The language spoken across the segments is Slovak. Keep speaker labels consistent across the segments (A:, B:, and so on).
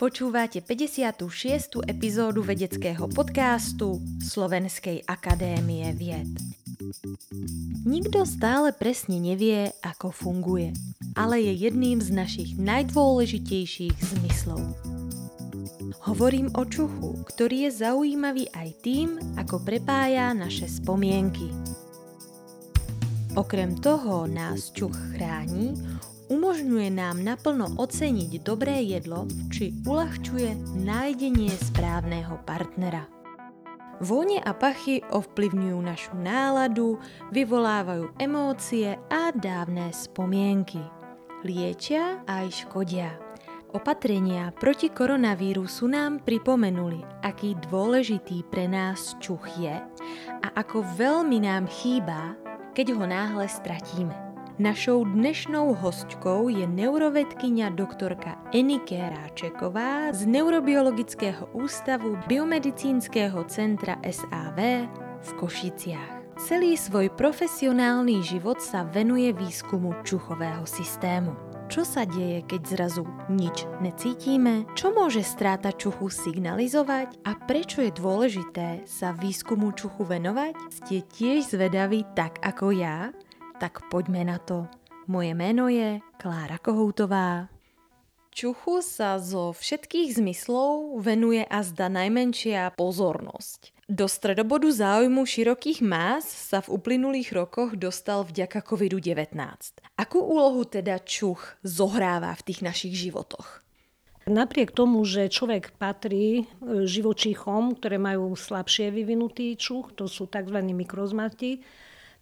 A: Počúvate 56. epizódu vedeckého podcastu Slovenskej akadémie vied. Nikto stále presne nevie, ako funguje, ale je jedným z našich najdôležitejších zmyslov. Hovorím o čuchu, ktorý je zaujímavý aj tým, ako prepája naše spomienky. Okrem toho nás čuch chráni, umožňuje nám naplno oceniť dobré jedlo či uľahčuje nájdenie správneho partnera. Vône a pachy ovplyvňujú našu náladu, vyvolávajú emócie a dávne spomienky. Liečia aj škodia. Opatrenia proti koronavírusu nám pripomenuli, aký dôležitý pre nás čuch je a ako veľmi nám chýba, keď ho náhle stratíme. Našou dnešnou hostkou je neurovedkynia doktorka Enike Ráčeková z Neurobiologického ústavu Biomedicínskeho centra SAV v Košiciach. Celý svoj profesionálny život sa venuje výskumu čuchového systému. Čo sa deje, keď zrazu nič necítime? Čo môže stráta čuchu signalizovať? A prečo je dôležité sa výskumu čuchu venovať? Ste tiež zvedaví tak ako ja? Tak poďme na to. Moje meno je Klára Kohoutová. Čuchu sa zo všetkých zmyslov venuje a zda najmenšia pozornosť. Do stredobodu záujmu širokých más sa v uplynulých rokoch dostal vďaka COVID-19. Akú úlohu teda čuch zohráva v tých našich životoch?
B: Napriek tomu, že človek patrí e, živočíchom, ktoré majú slabšie vyvinutý čuch, to sú tzv. mikrozmati,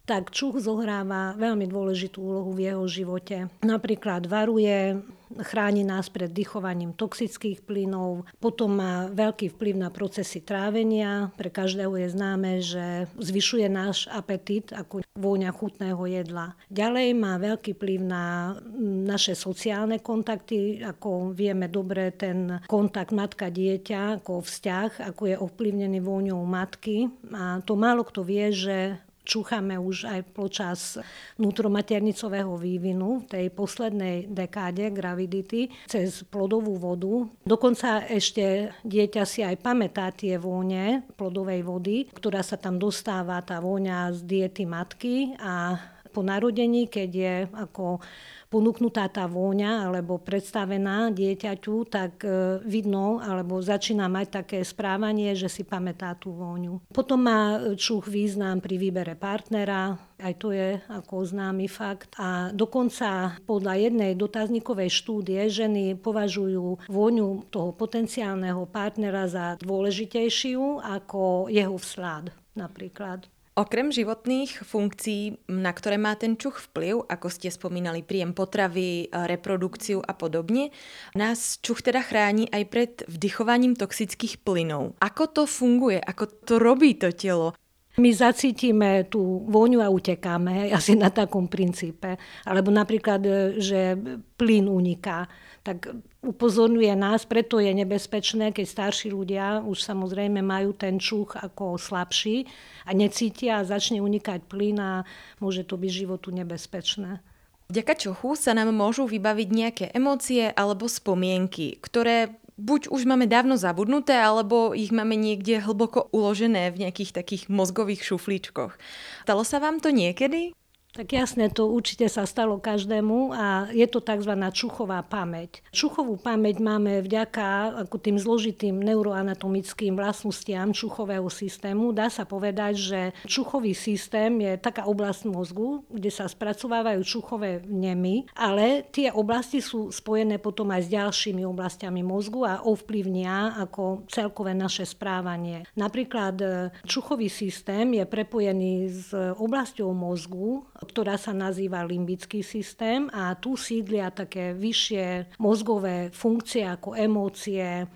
B: tak čuch zohráva veľmi dôležitú úlohu v jeho živote. Napríklad varuje, chráni nás pred dychovaním toxických plynov, potom má veľký vplyv na procesy trávenia. Pre každého je známe, že zvyšuje náš apetit ako vôňa chutného jedla. Ďalej má veľký vplyv na naše sociálne kontakty, ako vieme dobre ten kontakt matka-dieťa, ako vzťah, ako je ovplyvnený vôňou matky. A to málo kto vie, že čúchame už aj počas vnútromaternicového vývinu, tej poslednej dekáde gravidity, cez plodovú vodu. Dokonca ešte dieťa si aj pamätá tie vône plodovej vody, ktorá sa tam dostáva, tá vôňa z diety matky a po narodení, keď je ako ponúknutá tá vôňa alebo predstavená dieťaťu, tak e, vidno alebo začína mať také správanie, že si pamätá tú vôňu. Potom má čuch význam pri výbere partnera, aj to je ako známy fakt. A dokonca podľa jednej dotazníkovej štúdie ženy považujú vôňu toho potenciálneho partnera za dôležitejšiu ako jeho vslad napríklad.
A: Okrem životných funkcií, na ktoré má ten čuch vplyv, ako ste spomínali, príjem potravy, reprodukciu a podobne, nás čuch teda chráni aj pred vdychovaním toxických plynov. Ako to funguje? Ako to robí to telo?
B: My zacítime tú vôňu a utekáme, asi na takom princípe. Alebo napríklad, že plyn uniká tak upozorňuje nás, preto je nebezpečné, keď starší ľudia už samozrejme majú ten čuch ako slabší a necítia a začne unikať plyn a môže to byť životu nebezpečné.
A: Vďaka čochu sa nám môžu vybaviť nejaké emócie alebo spomienky, ktoré buď už máme dávno zabudnuté, alebo ich máme niekde hlboko uložené v nejakých takých mozgových šuflíčkoch. Stalo sa vám to niekedy?
B: Tak jasne, to určite sa stalo každému a je to tzv. čuchová pamäť. Čuchovú pamäť máme vďaka ako tým zložitým neuroanatomickým vlastnostiam čuchového systému. Dá sa povedať, že čuchový systém je taká oblasť mozgu, kde sa spracovávajú čuchové vnemy, ale tie oblasti sú spojené potom aj s ďalšími oblastiami mozgu a ovplyvnia ako celkové naše správanie. Napríklad e, čuchový systém je prepojený s oblasťou mozgu, ktorá sa nazýva limbický systém a tu sídlia také vyššie mozgové funkcie ako emócie,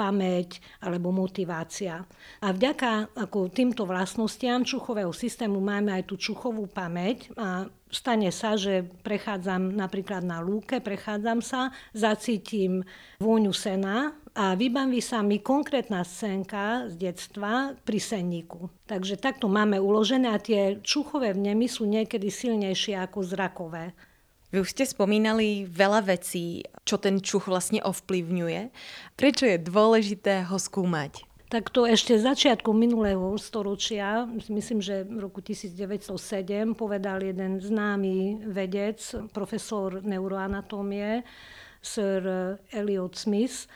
B: pamäť alebo motivácia. A vďaka ako týmto vlastnostiam čuchového systému máme aj tú čuchovú pamäť a stane sa, že prechádzam napríklad na lúke, prechádzam sa, zacítim vôňu sena a vybaví sa mi konkrétna scénka z detstva pri senníku. Takže takto máme uložené a tie čuchové vnemy sú niekedy silnejšie ako zrakové.
A: Vy už ste spomínali veľa vecí, čo ten čuch vlastne ovplyvňuje. Prečo je dôležité ho skúmať?
B: Tak to ešte začiatku minulého storočia, myslím, že v roku 1907 povedal jeden známy vedec, profesor neuroanatómie, Sir Elliot Smith,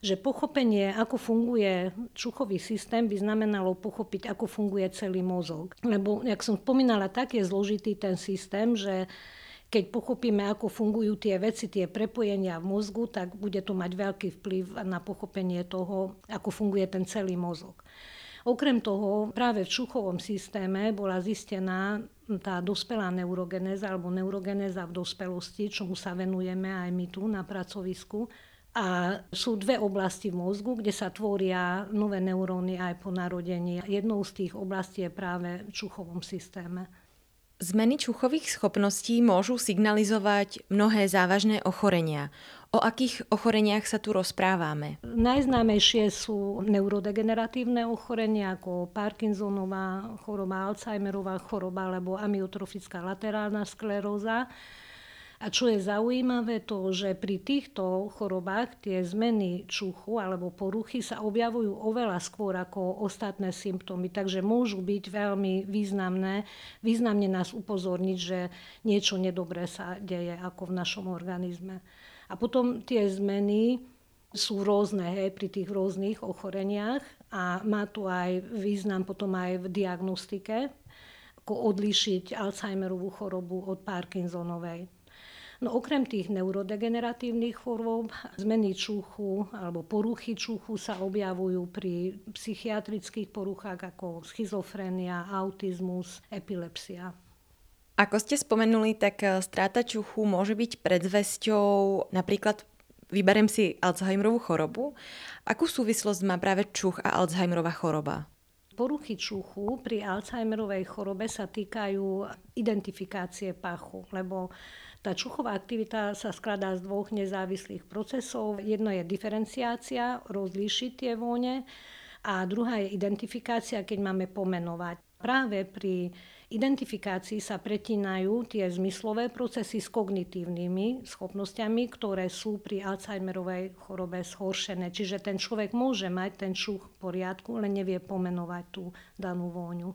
B: že pochopenie, ako funguje čuchový systém, by znamenalo pochopiť, ako funguje celý mozog. Lebo, jak som spomínala, tak je zložitý ten systém, že keď pochopíme, ako fungujú tie veci, tie prepojenia v mozgu, tak bude to mať veľký vplyv na pochopenie toho, ako funguje ten celý mozog. Okrem toho, práve v čuchovom systéme bola zistená tá dospelá neurogenéza alebo neurogenéza v dospelosti, čomu sa venujeme aj my tu na pracovisku. A sú dve oblasti v mozgu, kde sa tvoria nové neuróny aj po narodení. Jednou z tých oblastí je práve v čuchovom systéme.
A: Zmeny čuchových schopností môžu signalizovať mnohé závažné ochorenia. O akých ochoreniach sa tu rozprávame?
B: Najznámejšie sú neurodegeneratívne ochorenia ako Parkinsonová choroba, Alzheimerová choroba alebo amyotrofická laterálna skleróza. A čo je zaujímavé to, že pri týchto chorobách tie zmeny čuchu alebo poruchy sa objavujú oveľa skôr ako ostatné symptómy, takže môžu byť veľmi významné, významne nás upozorniť, že niečo nedobré sa deje ako v našom organizme. A potom tie zmeny sú rôzne hej, pri tých rôznych ochoreniach a má tu aj význam potom aj v diagnostike, ako odlíšiť Alzheimerovú chorobu od Parkinsonovej. No okrem tých neurodegeneratívnych chorôb, zmeny čuchu alebo poruchy čuchu sa objavujú pri psychiatrických poruchách ako schizofrenia, autizmus, epilepsia.
A: Ako ste spomenuli, tak eh, stráta čuchu môže byť predzvesťou napríklad vyberem si Alzheimerovú chorobu. Akú súvislosť má práve čuch a Alzheimerová choroba?
B: Poruchy čuchu pri Alzheimerovej chorobe sa týkajú identifikácie pachu, lebo tá čuchová aktivita sa skladá z dvoch nezávislých procesov. Jedno je diferenciácia, rozlíšiť tie vône a druhá je identifikácia, keď máme pomenovať. Práve pri identifikácii sa pretínajú tie zmyslové procesy s kognitívnymi schopnosťami, ktoré sú pri Alzheimerovej chorobe zhoršené. Čiže ten človek môže mať ten čuch v poriadku, ale nevie pomenovať tú danú vôňu.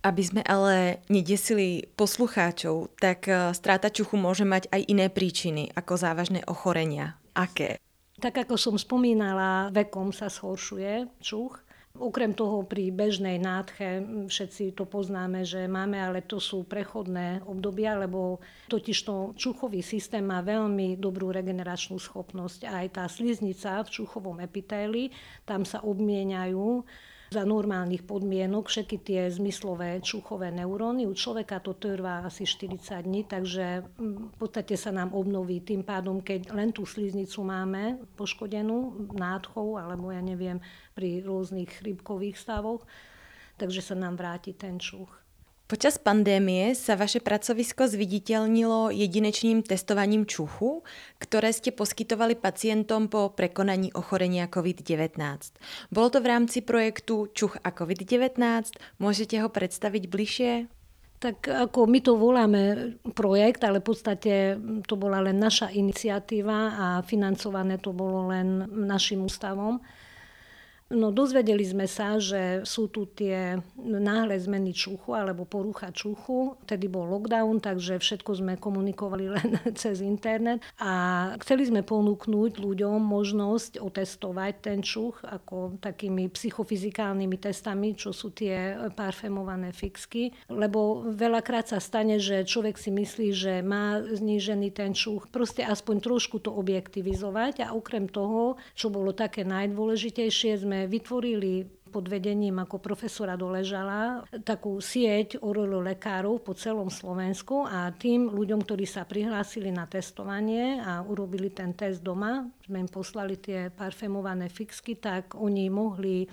A: Aby sme ale nedesili poslucháčov, tak e, stráta čuchu môže mať aj iné príčiny ako závažné ochorenia. Aké?
B: Tak ako som spomínala, vekom sa zhoršuje čuch. Okrem toho pri bežnej nádche, všetci to poznáme, že máme, ale to sú prechodné obdobia, lebo totižto čuchový systém má veľmi dobrú regeneračnú schopnosť. Aj tá sliznica v čuchovom epitéli, tam sa obmieniajú za normálnych podmienok všetky tie zmyslové čuchové neuróny. U človeka to trvá asi 40 dní, takže mm, v podstate sa nám obnoví tým pádom, keď len tú sliznicu máme poškodenú nádchou alebo ja neviem pri rôznych chrypkových stavoch, takže sa nám vráti ten čuch.
A: Počas pandémie sa vaše pracovisko zviditeľnilo jedinečným testovaním čuchu, ktoré ste poskytovali pacientom po prekonaní ochorenia COVID-19. Bolo to v rámci projektu Čuch a COVID-19. Môžete ho predstaviť bližšie?
B: Tak ako my to voláme projekt, ale v podstate to bola len naša iniciatíva a financované to bolo len našim ústavom. No dozvedeli sme sa, že sú tu tie náhle zmeny čuchu alebo porucha čuchu. Vtedy bol lockdown, takže všetko sme komunikovali len cez internet a chceli sme ponúknuť ľuďom možnosť otestovať ten čuch ako takými psychofyzikálnymi testami, čo sú tie parfémované fixky, lebo veľakrát sa stane, že človek si myslí, že má znížený ten čuch. Proste aspoň trošku to objektivizovať a okrem toho, čo bolo také najdôležitejšie, sme vytvorili pod vedením ako profesora Doležala takú sieť orolo lekárov po celom Slovensku a tým ľuďom, ktorí sa prihlásili na testovanie a urobili ten test doma, sme im poslali tie parfémované fixky, tak oni mohli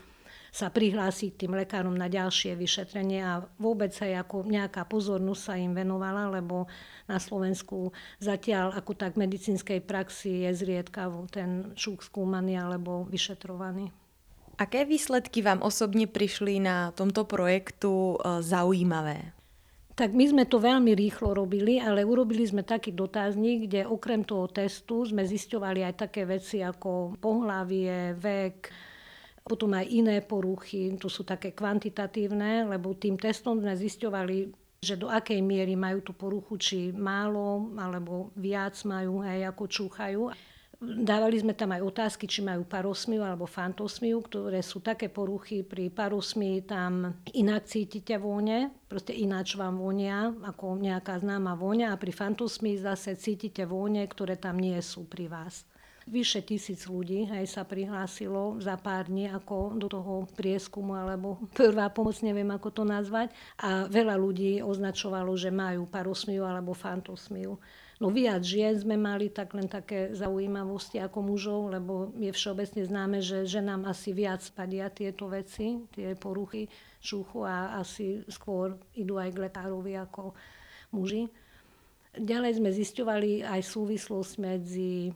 B: sa prihlásiť tým lekárom na ďalšie vyšetrenie a vôbec aj ako nejaká pozornosť sa im venovala, lebo na Slovensku zatiaľ ako tak medicínskej praxi je zriedkavo ten šúk skúmaný alebo vyšetrovaný.
A: Aké výsledky vám osobne prišli na tomto projektu e, zaujímavé?
B: Tak my sme to veľmi rýchlo robili, ale urobili sme taký dotazník, kde okrem toho testu sme zisťovali aj také veci ako pohlavie, vek, potom aj iné poruchy, to sú také kvantitatívne, lebo tým testom sme zisťovali, že do akej miery majú tú poruchu, či málo alebo viac majú, hej, ako čúchajú. Dávali sme tam aj otázky, či majú parosmiu alebo fantosmiu, ktoré sú také poruchy. Pri parosmii tam inak cítite vône, proste ináč vám vonia, ako nejaká známa vôňa. A pri fantosmii zase cítite vône, ktoré tam nie sú pri vás. Vyše tisíc ľudí hej, sa prihlásilo za pár dní ako do toho prieskumu alebo prvá pomoc, neviem ako to nazvať. A veľa ľudí označovalo, že majú parosmiu alebo fantosmiu. No viac žien sme mali, tak len také zaujímavosti ako mužov, lebo je všeobecne známe, že ženám asi viac padia tieto veci, tie poruchy čuchu a asi skôr idú aj k lekárovi ako muži. Ďalej sme zisťovali aj súvislosť medzi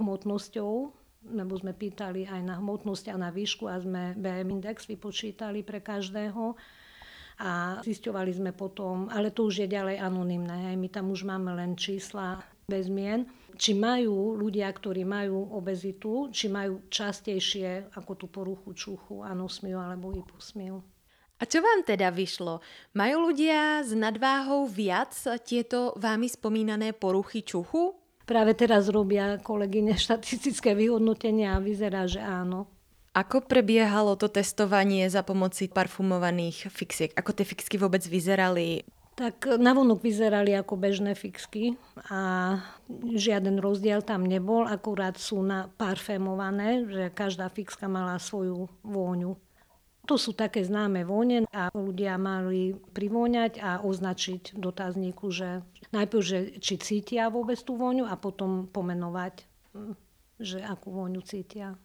B: hmotnosťou, lebo sme pýtali aj na hmotnosť a na výšku a sme BM index vypočítali pre každého a zisťovali sme potom, ale to už je ďalej anonimné, my tam už máme len čísla bez mien, či majú ľudia, ktorí majú obezitu, či majú častejšie ako tú poruchu čuchu, anosmiu alebo hyposmiu.
A: A čo vám teda vyšlo? Majú ľudia s nadváhou viac tieto vámi spomínané poruchy čuchu?
B: Práve teraz robia kolegyne štatistické vyhodnotenia a vyzerá, že áno.
A: Ako prebiehalo to testovanie za pomoci parfumovaných fixiek? Ako tie fixky vôbec vyzerali?
B: Tak navonok vyzerali ako bežné fixky a žiaden rozdiel tam nebol, akurát sú na parfémované, že každá fixka mala svoju vôňu. To sú také známe vône a ľudia mali privôňať a označiť dotazníku, že najprv, že či cítia vôbec tú vôňu a potom pomenovať, že akú vôňu cítia.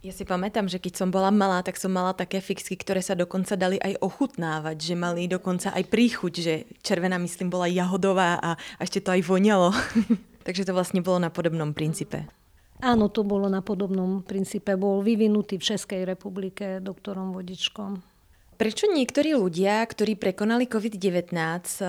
A: Ja si pamätám, že keď som bola malá, tak som mala také fixky, ktoré sa dokonca dali aj ochutnávať, že mali dokonca aj príchuť, že červená, myslím, bola jahodová a, a ešte to aj voňalo. Takže to vlastne bolo na podobnom princípe.
B: Áno, to bolo na podobnom princípe. Bol vyvinutý v Českej republike doktorom Vodičkom.
A: Prečo niektorí ľudia, ktorí prekonali COVID-19,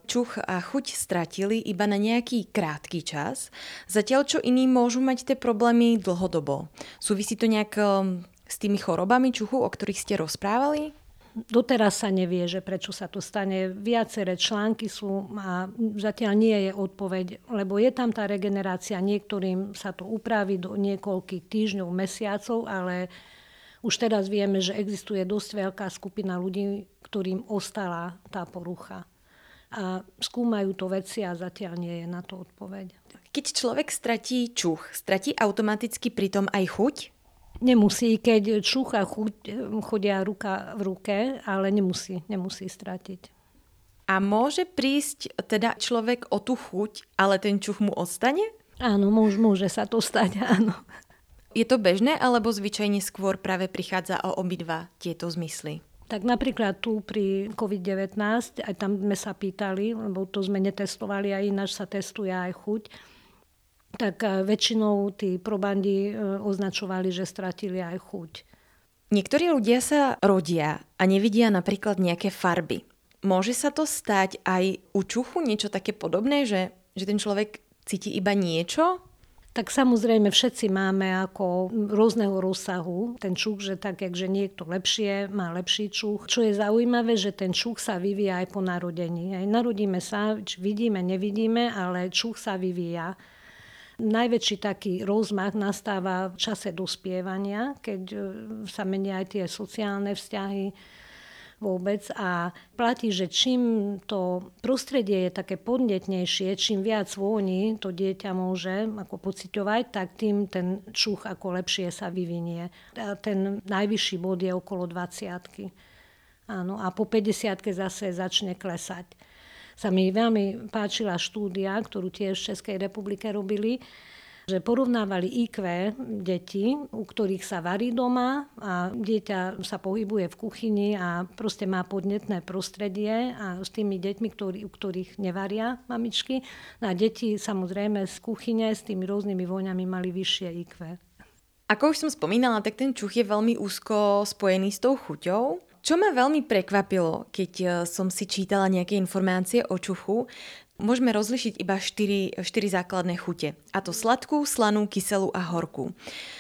A: čuch a chuť stratili iba na nejaký krátky čas, zatiaľ čo iní môžu mať tie problémy dlhodobo? Súvisí to nejak um, s tými chorobami čuchu, o ktorých ste rozprávali?
B: Doteraz sa nevie, že prečo sa to stane. Viaceré články sú a zatiaľ nie je odpoveď, lebo je tam tá regenerácia. Niektorým sa to upraví do niekoľkých týždňov, mesiacov, ale už teraz vieme, že existuje dosť veľká skupina ľudí, ktorým ostala tá porucha. A skúmajú to veci a zatiaľ nie je na to odpoveď.
A: Keď človek stratí čuch, stratí automaticky pritom aj chuť?
B: Nemusí, keď čucha chuť, chodia ruka v ruke, ale nemusí, nemusí stratiť.
A: A môže prísť teda človek o tú chuť, ale ten čuch mu ostane?
B: Áno, môž, môže sa to stať, áno.
A: Je to bežné, alebo zvyčajne skôr práve prichádza o obidva tieto zmysly?
B: Tak napríklad tu pri COVID-19, aj tam sme sa pýtali, lebo to sme netestovali a ináč sa testuje aj chuť, tak e, väčšinou tí probandi e, označovali, že stratili aj chuť.
A: Niektorí ľudia sa rodia a nevidia napríklad nejaké farby. Môže sa to stať aj u čuchu niečo také podobné, že, že ten človek cíti iba niečo?
B: Tak samozrejme všetci máme ako rôzneho rozsahu ten čuch, že tak, že niekto lepšie má lepší čuch. Čo je zaujímavé, že ten čuch sa vyvíja aj po narodení. Aj narodíme sa, vidíme, nevidíme, ale čuch sa vyvíja. Najväčší taký rozmach nastáva v čase dospievania, keď e, sa menia aj tie sociálne vzťahy vôbec a platí, že čím to prostredie je také podnetnejšie, čím viac vôni to dieťa môže ako pociťovať, tak tým ten čuch ako lepšie sa vyvinie. A ten najvyšší bod je okolo 20 Áno, a po 50 zase začne klesať. Sa mi veľmi páčila štúdia, ktorú tiež v Českej republike robili, že porovnávali IQ detí, u ktorých sa varí doma a dieťa sa pohybuje v kuchyni a proste má podnetné prostredie a s tými deťmi, ktorý, u ktorých nevaria mamičky. No a deti samozrejme z kuchyne s tými rôznymi voňami mali vyššie IQ.
A: Ako už som spomínala, tak ten čuch je veľmi úzko spojený s tou chuťou. Čo ma veľmi prekvapilo, keď e, som si čítala nejaké informácie o čuchu, môžeme rozlišiť iba 4, 4 základné chute. A to sladkú, slanú, kyselú a horkú.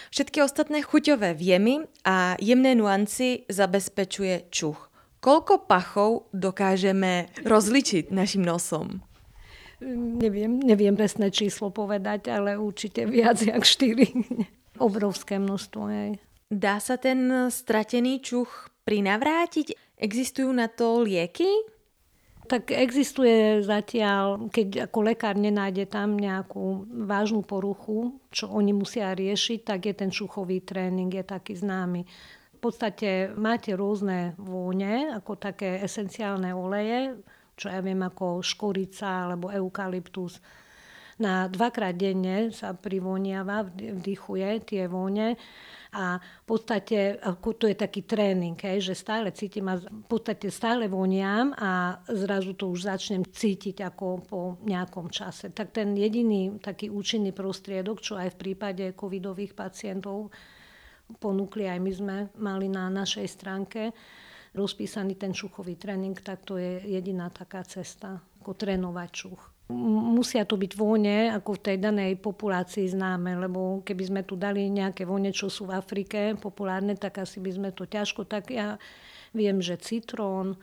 A: Všetky ostatné chuťové viemy a jemné nuancy zabezpečuje čuch. Koľko pachov dokážeme rozličiť našim nosom?
B: Neviem, neviem presné číslo povedať, ale určite viac jak 4. Obrovské množstvo. Aj.
A: Dá sa ten stratený čuch prinavrátiť? Existujú na to lieky?
B: Tak existuje zatiaľ, keď ako lekár nenájde tam nejakú vážnu poruchu, čo oni musia riešiť, tak je ten čuchový tréning, je taký známy. V podstate máte rôzne vône, ako také esenciálne oleje, čo ja viem ako škorica alebo eukalyptus. Na dvakrát denne sa privoniava, vdychuje tie vône a v podstate to je taký tréning, hej, že stále cítim a v podstate stále voniam a zrazu to už začnem cítiť ako po nejakom čase. Tak ten jediný taký účinný prostriedok, čo aj v prípade covidových pacientov ponúkli aj my sme mali na našej stránke, rozpísaný ten čuchový tréning, tak to je jediná taká cesta, ako trénovať čuch musia to byť vône ako v tej danej populácii známe, lebo keby sme tu dali nejaké vône, čo sú v Afrike populárne, tak asi by sme to ťažko. Tak ja viem, že citrón,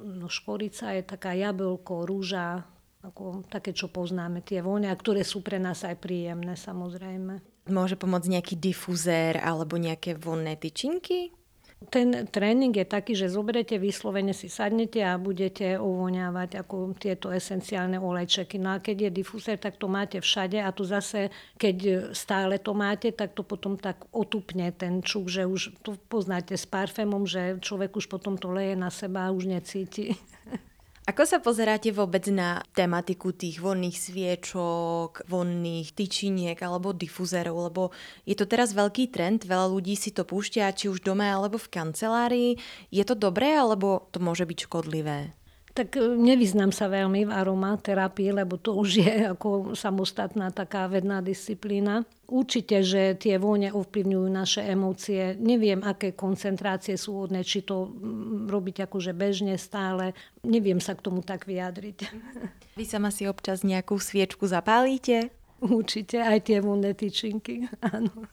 B: no škorica je taká jablko, rúža, ako také, čo poznáme, tie vône, a ktoré sú pre nás aj príjemné samozrejme.
A: Môže pomôcť nejaký difuzér alebo nejaké vonné tyčinky?
B: Ten tréning je taký, že zoberete vyslovene si sadnete a budete uvoňávať ako tieto esenciálne olejčeky. No a keď je difúzer, tak to máte všade a tu zase, keď stále to máte, tak to potom tak otupne ten čuk, že už to poznáte s parfémom, že človek už potom to leje na seba a už necíti.
A: Ako sa pozeráte vôbec na tematiku tých vonných sviečok, vonných tyčiniek alebo difuzerov, lebo je to teraz veľký trend, veľa ľudí si to púšťa či už doma alebo v kancelárii. Je to dobré alebo to môže byť škodlivé?
B: Tak e, nevyznám sa veľmi v aromaterapii, lebo to už je ako samostatná taká vedná disciplína. Určite, že tie vône ovplyvňujú naše emócie. Neviem, aké koncentrácie sú hodné, či to robiť akože bežne stále. Neviem sa k tomu tak vyjadriť.
A: Vy sama si občas nejakú sviečku zapálite?
B: Určite, aj tie vône tyčinky, áno.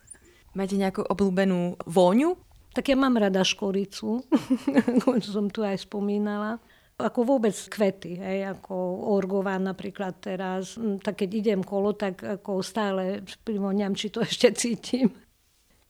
A: Máte nejakú obľúbenú vôňu?
B: Tak ja mám rada škoricu, ako som tu aj spomínala ako vôbec kvety, hej, ako orgová napríklad teraz, mm, tak keď idem kolo, tak ako stále privoniam, či to ešte cítim.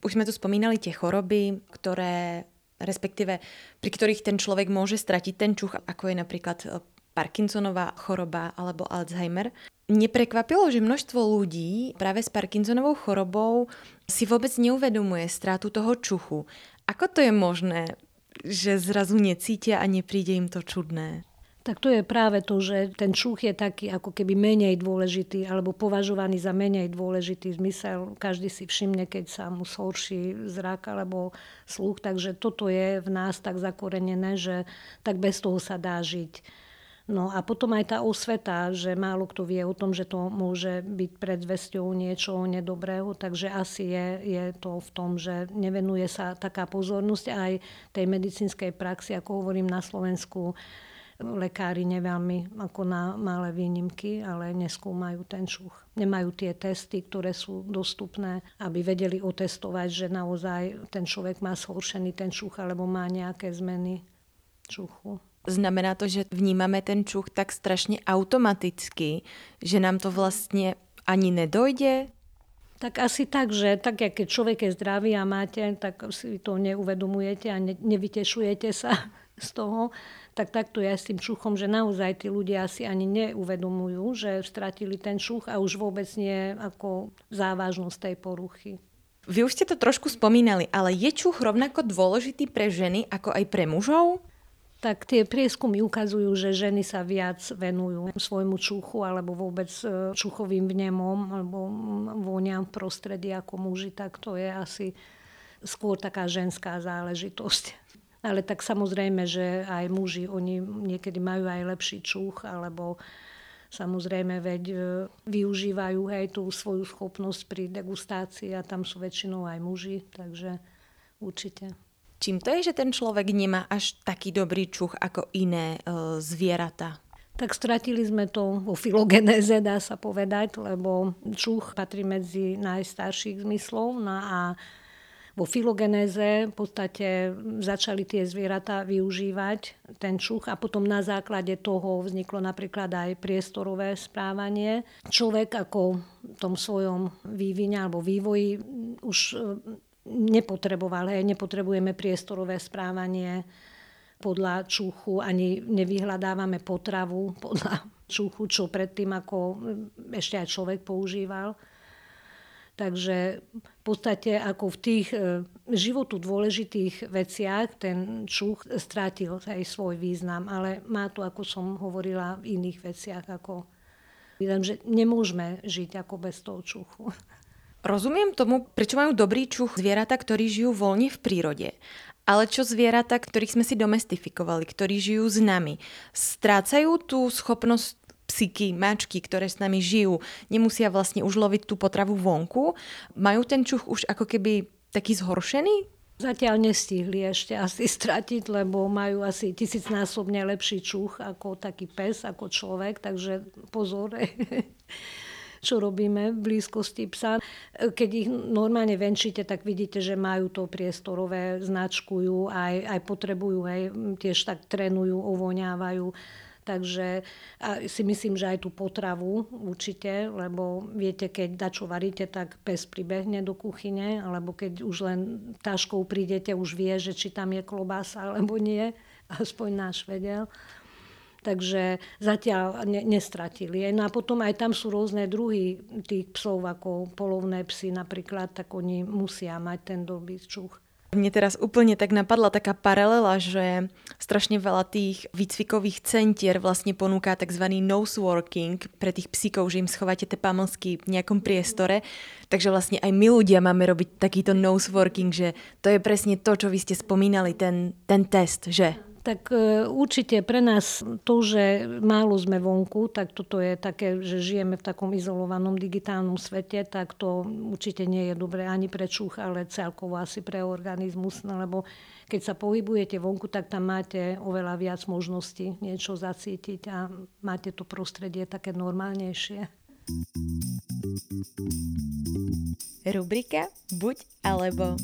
A: Už sme tu spomínali tie choroby, ktoré, respektíve pri ktorých ten človek môže stratiť ten čuch, ako je napríklad e, Parkinsonová choroba alebo Alzheimer. Neprekvapilo, že množstvo ľudí práve s Parkinsonovou chorobou si vôbec neuvedomuje stratu toho čuchu. Ako to je možné? Že zrazu necítia a nepríde im to čudné.
B: Tak to je práve to, že ten čuch je taký ako keby menej dôležitý alebo považovaný za menej dôležitý zmysel. Každý si všimne, keď sa mu zhorší zrak alebo sluch. Takže toto je v nás tak zakorenené, že tak bez toho sa dá žiť. No a potom aj tá osveta, že málo kto vie o tom, že to môže byť predzvesťou niečoho nedobrého, takže asi je, je to v tom, že nevenuje sa taká pozornosť aj tej medicínskej praxi, ako hovorím na Slovensku, lekári neveľmi ako na malé výnimky, ale neskúmajú ten čuch. Nemajú tie testy, ktoré sú dostupné, aby vedeli otestovať, že naozaj ten človek má zhoršený ten čuch alebo má nejaké zmeny čuchu.
A: Znamená to, že vnímame ten čuch tak strašne automaticky, že nám to vlastne ani nedojde?
B: Tak asi tak, že tak, keď človek je zdravý a máte, tak si to neuvedomujete a ne, nevytešujete sa z toho. Tak takto je s tým čuchom, že naozaj tí ľudia si ani neuvedomujú, že stratili ten čuch a už vôbec nie ako závažnosť tej poruchy.
A: Vy už ste to trošku spomínali, ale je čuch rovnako dôležitý pre ženy ako aj pre mužov?
B: Tak tie prieskumy ukazujú, že ženy sa viac venujú svojmu čuchu alebo vôbec e, čuchovým vnemom alebo vôňam v prostredí ako muži, tak to je asi skôr taká ženská záležitosť. Ale tak samozrejme, že aj muži, oni niekedy majú aj lepší čuch, alebo samozrejme veď e, využívajú aj tú svoju schopnosť pri degustácii a tam sú väčšinou aj muži, takže určite.
A: Čím to je, že ten človek nemá až taký dobrý čuch ako iné e, zvieratá?
B: Tak stratili sme to vo filogenéze, dá sa povedať, lebo čuch patrí medzi najstarších zmyslov no a vo filogenéze v podstate začali tie zvieratá využívať ten čuch a potom na základe toho vzniklo napríklad aj priestorové správanie. Človek ako v tom svojom vývine alebo vývoji už nepotreboval, hej, nepotrebujeme priestorové správanie podľa čuchu, ani nevyhľadávame potravu podľa čuchu, čo predtým ako ešte aj človek používal. Takže v podstate ako v tých e, životu dôležitých veciach ten čuch strátil aj svoj význam, ale má to, ako som hovorila, v iných veciach, ako že nemôžeme žiť ako bez toho čuchu.
A: Rozumiem tomu, prečo majú dobrý čuch zvieratá, ktorí žijú voľne v prírode. Ale čo zvieratá, ktorých sme si domestifikovali, ktorí žijú s nami, strácajú tú schopnosť psíky, mačky, ktoré s nami žijú, nemusia vlastne už loviť tú potravu vonku. Majú ten čuch už ako keby taký zhoršený?
B: Zatiaľ nestihli ešte asi stratiť, lebo majú asi tisícnásobne lepší čuch ako taký pes, ako človek, takže pozor, čo robíme v blízkosti psa. Keď ich normálne venčíte, tak vidíte, že majú to priestorové, značkujú, aj, aj potrebujú, aj tiež tak trénujú, ovoňávajú Takže a si myslím, že aj tú potravu určite, lebo viete, keď dačo varíte, tak pes pribehne do kuchyne, alebo keď už len taškou prídete, už vie, že či tam je klobása alebo nie. Aspoň náš vedel. Takže zatiaľ ne, nestratili. No a potom aj tam sú rôzne druhy tých psov, ako polovné psy napríklad, tak oni musia mať ten dobrý čuch.
A: Mne teraz úplne tak napadla taká paralela, že strašne veľa tých výcvikových centier vlastne ponúka tzv. nose working pre tých psíkov, že im schováte tie pamlsky v nejakom priestore. Takže vlastne aj my ľudia máme robiť takýto nose working, že to je presne to, čo vy ste spomínali, ten, ten test, že?
B: Tak e, určite pre nás to, že málo sme vonku, tak toto je také, že žijeme v takom izolovanom digitálnom svete, tak to určite nie je dobré ani pre čuch, ale celkovo asi pre organizmus, no, lebo keď sa pohybujete vonku, tak tam máte oveľa viac možností niečo zacítiť a máte to prostredie také normálnejšie.
A: Rubrika Buď alebo.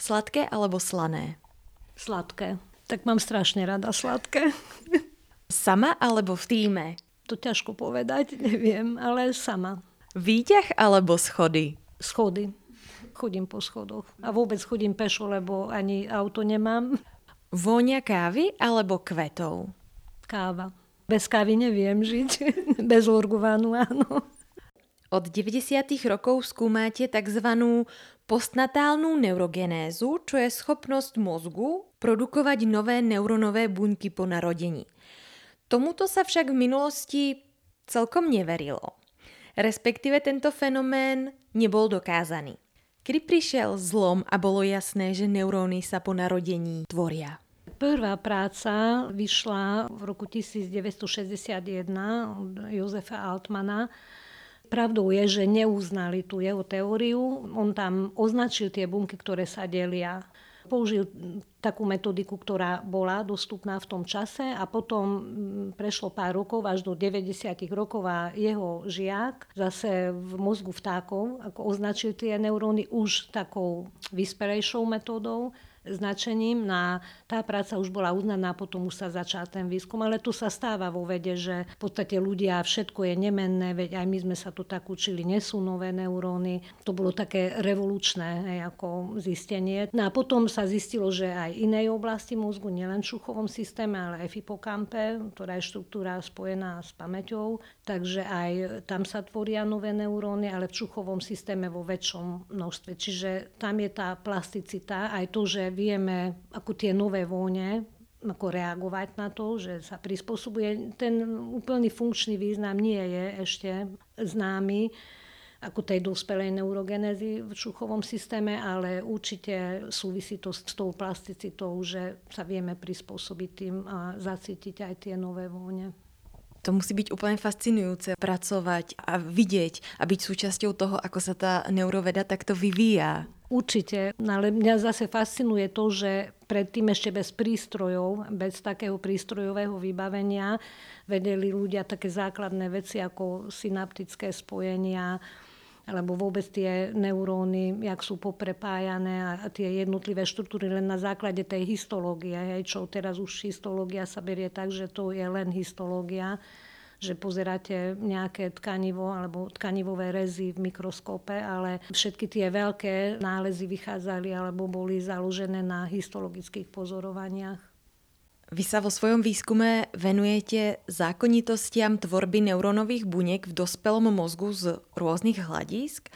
A: Sladké alebo slané?
B: Sladké. Tak mám strašne rada sladké.
A: Sama alebo v týme?
B: To ťažko povedať, neviem, ale sama.
A: Výťah alebo schody?
B: Schody. Chodím po schodoch. A vôbec chodím pešo, lebo ani auto nemám.
A: Vôňa kávy alebo kvetov?
B: Káva. Bez kávy neviem žiť. Bez orgovánu, áno.
A: Od 90. rokov skúmate tzv postnatálnu neurogenézu, čo je schopnosť mozgu produkovať nové neuronové buňky po narodení. Tomuto sa však v minulosti celkom neverilo. Respektíve tento fenomén nebol dokázaný. Kedy prišiel zlom a bolo jasné, že neuróny sa po narodení tvoria?
B: Prvá práca vyšla v roku 1961 od Jozefa Altmana Pravdou je, že neuznali tú jeho teóriu. On tam označil tie bunky, ktoré sa delia. Použil takú metodiku, ktorá bola dostupná v tom čase a potom mm, prešlo pár rokov, až do 90. rokov a jeho žiak zase v mozgu vtákov ako označil tie neuróny už takou vysperejšou metódou značením. Na, tá práca už bola uznaná, potom už sa začal ten výskum, ale tu sa stáva vo vede, že v podstate ľudia, všetko je nemenné, veď aj my sme sa tu tak učili, nesú nové neuróny. To bolo také revolučné hej, ako zistenie. No a potom sa zistilo, že aj inej oblasti mozgu, nielen v šuchovom systéme, ale aj v hipokampe, ktorá je štruktúra spojená s pamäťou, takže aj tam sa tvoria nové neuróny, ale v čuchovom systéme vo väčšom množstve. Čiže tam je tá plasticita, aj to, že vieme, ako tie nové vône, ako reagovať na to, že sa prispôsobuje. Ten úplný funkčný význam nie je ešte známy ako tej dospelej neurogenézy v čuchovom systéme, ale určite súvisí to s tou plasticitou, že sa vieme prispôsobiť tým a zacítiť aj tie nové vône.
A: To musí byť úplne fascinujúce pracovať a vidieť a byť súčasťou toho, ako sa tá neuroveda takto vyvíja.
B: Určite, ale mňa zase fascinuje to, že predtým ešte bez prístrojov, bez takého prístrojového vybavenia vedeli ľudia také základné veci ako synaptické spojenia, alebo vôbec tie neuróny, jak sú poprepájané a tie jednotlivé štruktúry len na základe tej histológie, hej, čo teraz už histológia sa berie tak, že to je len histológia, že pozeráte nejaké tkanivo alebo tkanivové rezy v mikroskope, ale všetky tie veľké nálezy vychádzali alebo boli založené na histologických pozorovaniach.
A: Vy sa vo svojom výskume venujete zákonitostiam tvorby neurónových buniek v dospelom mozgu z rôznych hľadisk.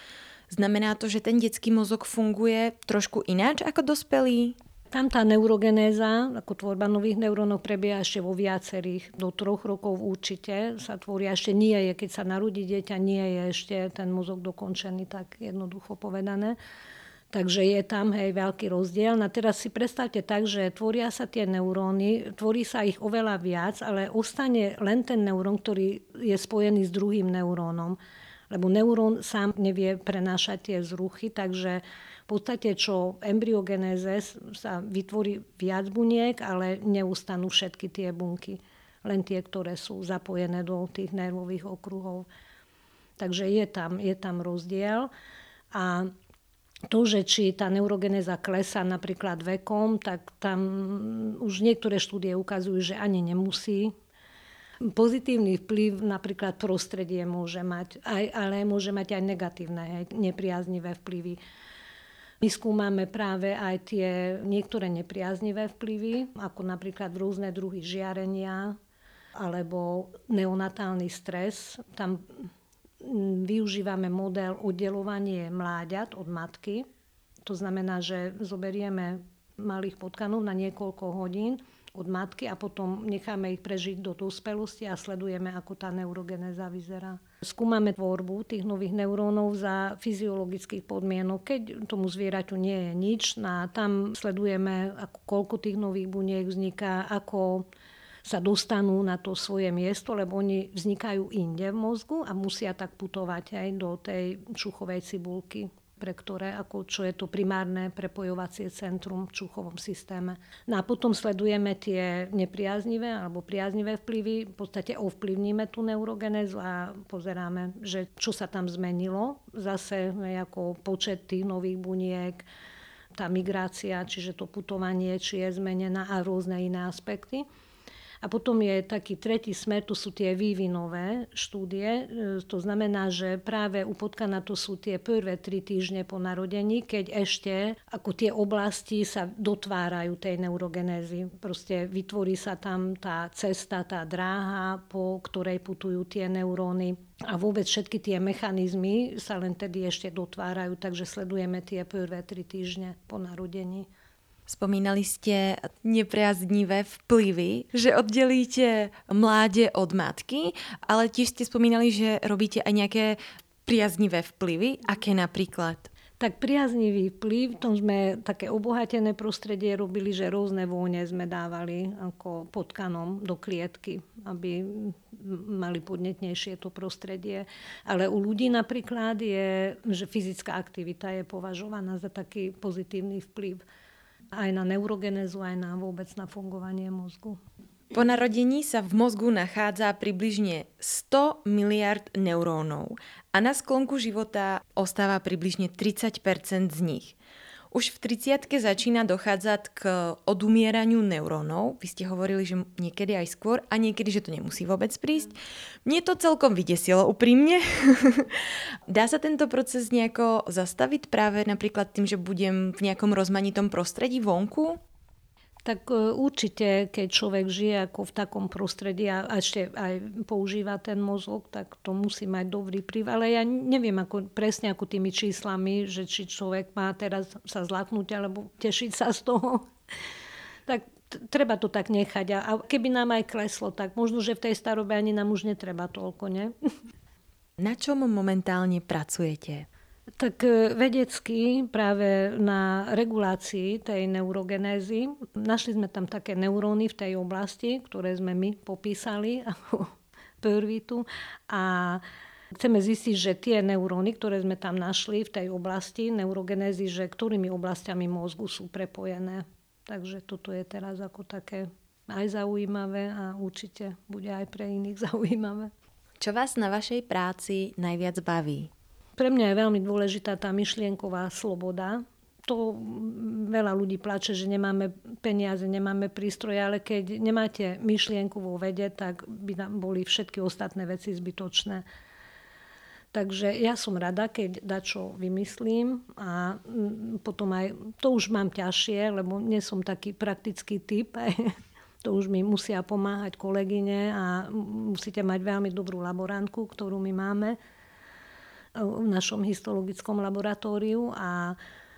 A: Znamená to, že ten detský mozog funguje trošku ináč ako dospelý?
B: Tam tá neurogenéza, ako tvorba nových neurónov, prebieha ešte vo viacerých. Do troch rokov určite sa tvoria. Ešte nie je, keď sa narodí dieťa, nie je ešte ten mozog dokončený, tak jednoducho povedané. Takže je tam hej, veľký rozdiel. A teraz si predstavte tak, že tvoria sa tie neuróny, tvorí sa ich oveľa viac, ale ostane len ten neurón, ktorý je spojený s druhým neurónom. Lebo neurón sám nevie prenášať tie zruchy, takže v podstate, čo embryogenéze sa vytvorí viac buniek, ale neustanú všetky tie bunky. Len tie, ktoré sú zapojené do tých nervových okruhov. Takže je tam, je tam rozdiel. A to, že či tá neurogenéza klesá napríklad vekom, tak tam už niektoré štúdie ukazujú, že ani nemusí. Pozitívny vplyv napríklad prostredie môže mať, aj, ale môže mať aj negatívne, aj nepriaznivé vplyvy. My skúmame práve aj tie niektoré nepriaznivé vplyvy, ako napríklad rôzne druhy žiarenia alebo neonatálny stres. Tam využívame model oddelovanie mláďat od matky. To znamená, že zoberieme malých potkanov na niekoľko hodín od matky a potom necháme ich prežiť do dospelosti a sledujeme, ako tá neurogenéza vyzerá. Skúmame tvorbu tých nových neurónov za fyziologických podmienok, keď tomu zvieraťu nie je nič. A tam sledujeme, ako, koľko tých nových buniek vzniká, ako sa dostanú na to svoje miesto, lebo oni vznikajú inde v mozgu a musia tak putovať aj do tej čuchovej cibulky pre ktoré, ako čo je to primárne prepojovacie centrum v čuchovom systéme. No a potom sledujeme tie nepriaznivé alebo priaznivé vplyvy, v podstate ovplyvníme tú neurogenézu a pozeráme, že čo sa tam zmenilo. Zase ako počet tých nových buniek, tá migrácia, čiže to putovanie, či je zmenená a rôzne iné aspekty. A potom je taký tretí smer, to sú tie vývinové štúdie. E, to znamená, že práve u potkana to sú tie prvé tri týždne po narodení, keď ešte ako tie oblasti sa dotvárajú tej neurogenézy. Proste vytvorí sa tam tá cesta, tá dráha, po ktorej putujú tie neuróny. A vôbec všetky tie mechanizmy sa len tedy ešte dotvárajú, takže sledujeme tie prvé tri týždne po narodení.
A: Spomínali ste nepriaznivé vplyvy, že oddelíte mláde od matky, ale tiež ste spomínali, že robíte aj nejaké priaznivé vplyvy. Aké napríklad?
B: Tak priaznivý vplyv, v tom sme také obohatené prostredie robili, že rôzne vône sme dávali ako potkanom do klietky, aby mali podnetnejšie to prostredie. Ale u ľudí napríklad je, že fyzická aktivita je považovaná za taký pozitívny vplyv aj na neurogenézu, aj na vôbec na fungovanie mozgu.
A: Po narodení sa v mozgu nachádza približne 100 miliard neurónov a na sklonku života ostáva približne 30% z nich. Už v 30 začína dochádzať k odumieraniu neurónov. Vy ste hovorili, že niekedy aj skôr a niekedy, že to nemusí vôbec prísť. Mne to celkom vydesilo úprimne. Dá sa tento proces nejako zastaviť práve napríklad tým, že budem v nejakom rozmanitom prostredí vonku?
B: Tak e, určite, keď človek žije ako v takom prostredí a ešte aj používa ten mozog, tak to musí mať dobrý vplyv. Ale ja neviem ako, presne ako tými číslami, že či človek má teraz sa zlaknúť alebo tešiť sa z toho. tak treba to tak nechať. A keby nám aj kleslo, tak možno, že v tej starobe ani nám už netreba toľko, ne?
A: Na čom momentálne pracujete?
B: Tak e, vedecky práve na regulácii tej neurogenézy našli sme tam také neuróny v tej oblasti, ktoré sme my popísali ako pörvitu a Chceme zistiť, že tie neuróny, ktoré sme tam našli v tej oblasti neurogenézy, že ktorými oblastiami mozgu sú prepojené. Takže toto je teraz ako také aj zaujímavé a určite bude aj pre iných zaujímavé.
A: Čo vás na vašej práci najviac baví?
B: Pre mňa je veľmi dôležitá tá myšlienková sloboda. To veľa ľudí plače, že nemáme peniaze, nemáme prístroje, ale keď nemáte myšlienku vo vede, tak by nám boli všetky ostatné veci zbytočné. Takže ja som rada, keď dačo vymyslím a mm, potom aj, to už mám ťažšie, lebo nie som taký praktický typ. To už mi musia pomáhať kolegyne a musíte mať veľmi dobrú laborantku, ktorú my máme v našom histologickom laboratóriu a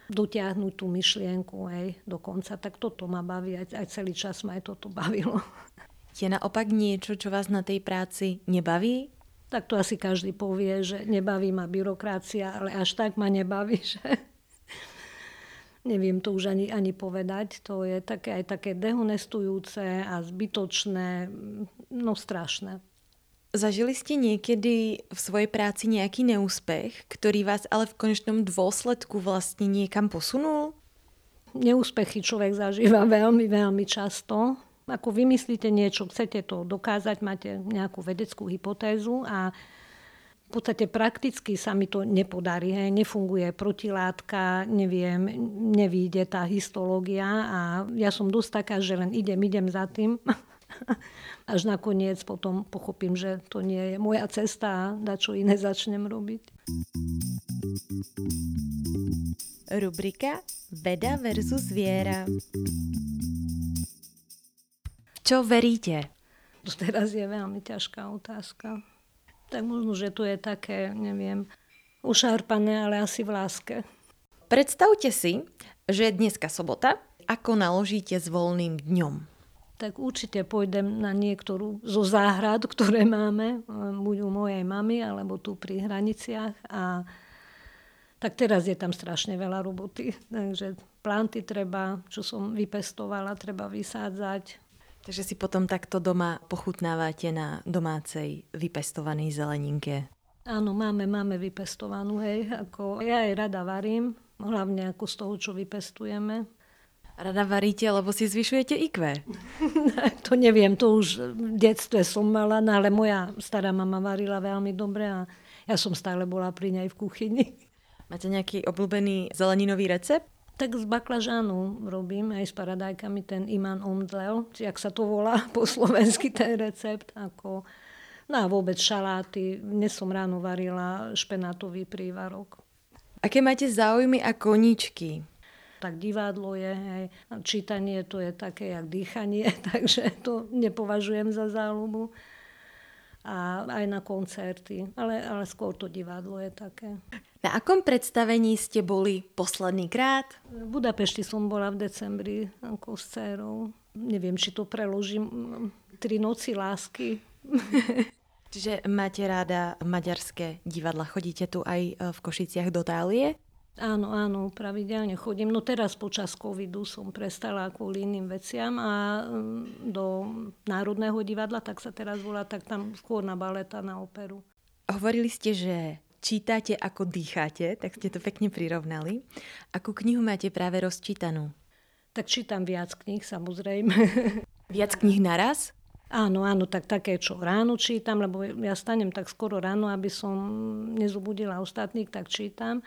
B: dotiahnuť tú myšlienku aj do konca. Tak toto ma baví, aj, aj celý čas ma aj toto bavilo.
A: Je naopak niečo, čo vás na tej práci nebaví?
B: tak to asi každý povie, že nebaví ma byrokracia, ale až tak ma nebaví, že neviem to už ani, ani povedať. To je také, aj také dehonestujúce a zbytočné, no strašné.
A: Zažili ste niekedy v svojej práci nejaký neúspech, ktorý vás ale v konečnom dôsledku vlastne niekam posunul?
B: Neúspechy človek zažíva veľmi, veľmi často. Ako vymyslíte niečo, chcete to dokázať, máte nejakú vedeckú hypotézu a v podstate prakticky sa mi to nepodarí. Hej. Nefunguje protilátka, neviem, nevíde tá histológia a ja som dosť taká, že len idem, idem za tým. Až nakoniec potom pochopím, že to nie je moja cesta a na čo iné začnem robiť.
A: Rubrika Veda versus viera. Čo veríte?
B: To teraz je veľmi ťažká otázka. Tak možno, že to je také, neviem, ušarpané, ale asi v láske.
A: Predstavte si, že je dneska sobota. Ako naložíte s voľným dňom?
B: Tak určite pôjdem na niektorú zo záhrad, ktoré máme, buď u mojej mamy, alebo tu pri hraniciach. A tak teraz je tam strašne veľa roboty. Takže planty treba, čo som vypestovala, treba vysádzať.
A: Takže si potom takto doma pochutnávate na domácej vypestovanej zeleninke.
B: Áno, máme, máme vypestovanú, hej. Ako, ja aj rada varím, hlavne ako z toho, čo vypestujeme.
A: Rada varíte, lebo si zvyšujete IQ?
B: to neviem, to už v detstve som mala, no ale moja stará mama varila veľmi dobre a ja som stále bola pri nej v kuchyni.
A: Máte nejaký obľúbený zeleninový recept?
B: Tak z baklažánu robím aj s paradajkami ten iman omdlel, či ak sa to volá po slovensky ten recept, ako No a vôbec šaláty. Dnes som ráno varila špenátový prívarok.
A: Aké máte záujmy a koničky?
B: Tak divadlo je, hej. čítanie to je také jak dýchanie, takže to nepovažujem za záľubu a aj na koncerty, ale, ale skôr to divadlo je také.
A: Na akom predstavení ste boli posledný krát?
B: V Budapešti som bola v decembri ako s dcerou. Neviem, či to preložím. Tri noci lásky.
A: Čiže máte ráda maďarské divadla. Chodíte tu aj e, v Košiciach do Tálie?
B: Áno, áno, pravidelne chodím. No teraz počas covidu som prestala kvôli iným veciam a mm, do Národného divadla, tak sa teraz volá, tak tam skôr na baleta, na operu.
A: Hovorili ste, že čítate ako dýchate, tak ste to pekne prirovnali. Akú knihu máte práve rozčítanú?
B: Tak čítam viac kníh, samozrejme.
A: Viac kníh naraz?
B: Áno, áno, tak také, čo ráno čítam, lebo ja stanem tak skoro ráno, aby som nezobudila ostatných, tak čítam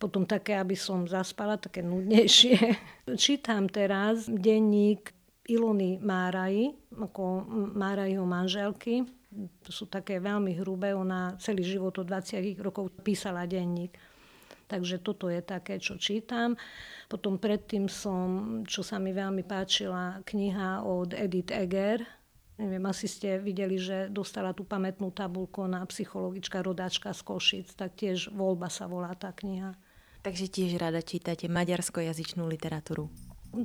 B: potom také, aby som zaspala, také nudnejšie. Čítam teraz denník Ilony Máraj, ako Márajho manželky. To sú také veľmi hrubé, ona celý život od 20 rokov písala denník. Takže toto je také, čo čítam. Potom predtým som, čo sa mi veľmi páčila, kniha od Edith Eger. Neviem, asi ste videli, že dostala tú pamätnú tabulku na psychologička rodáčka z Košic, tak tiež voľba sa volá tá kniha.
A: Takže tiež rada čítate maďarskojazyčnú literatúru.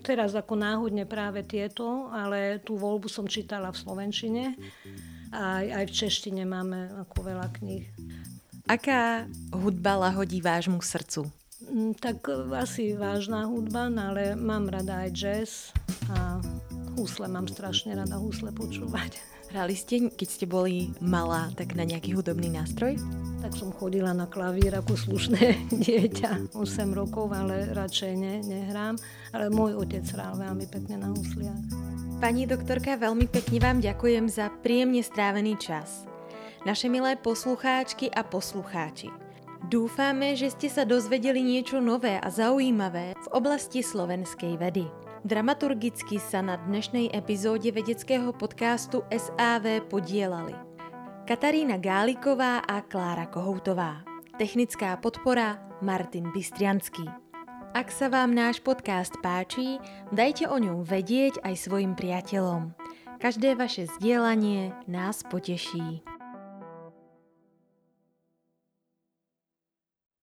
B: Teraz ako náhodne práve tieto, ale tú voľbu som čítala v Slovenčine a aj, v češtine máme ako veľa kníh.
A: Aká hudba lahodí vášmu srdcu?
B: Mm, tak asi vážna hudba, no ale mám rada aj jazz a husle mám strašne rada husle počúvať.
A: Hrali ste, keď ste boli malá, tak na nejaký hudobný nástroj?
B: Tak som chodila na klavír ako slušné dieťa, 8 rokov, ale radšej ne, nehrám. Ale môj otec hral veľmi pekne na husliach.
A: Pani doktorka, veľmi pekne vám ďakujem za príjemne strávený čas. Naše milé poslucháčky a poslucháči, dúfame, že ste sa dozvedeli niečo nové a zaujímavé v oblasti slovenskej vedy. Dramaturgicky sa na dnešnej epizóde vedeckého podcastu SAV podielali Katarína Gáliková a Klára Kohoutová. Technická podpora Martin Bystrianský. Ak sa vám náš podcast páči, dajte o ňom vedieť aj svojim priateľom. Každé vaše zdieľanie nás poteší.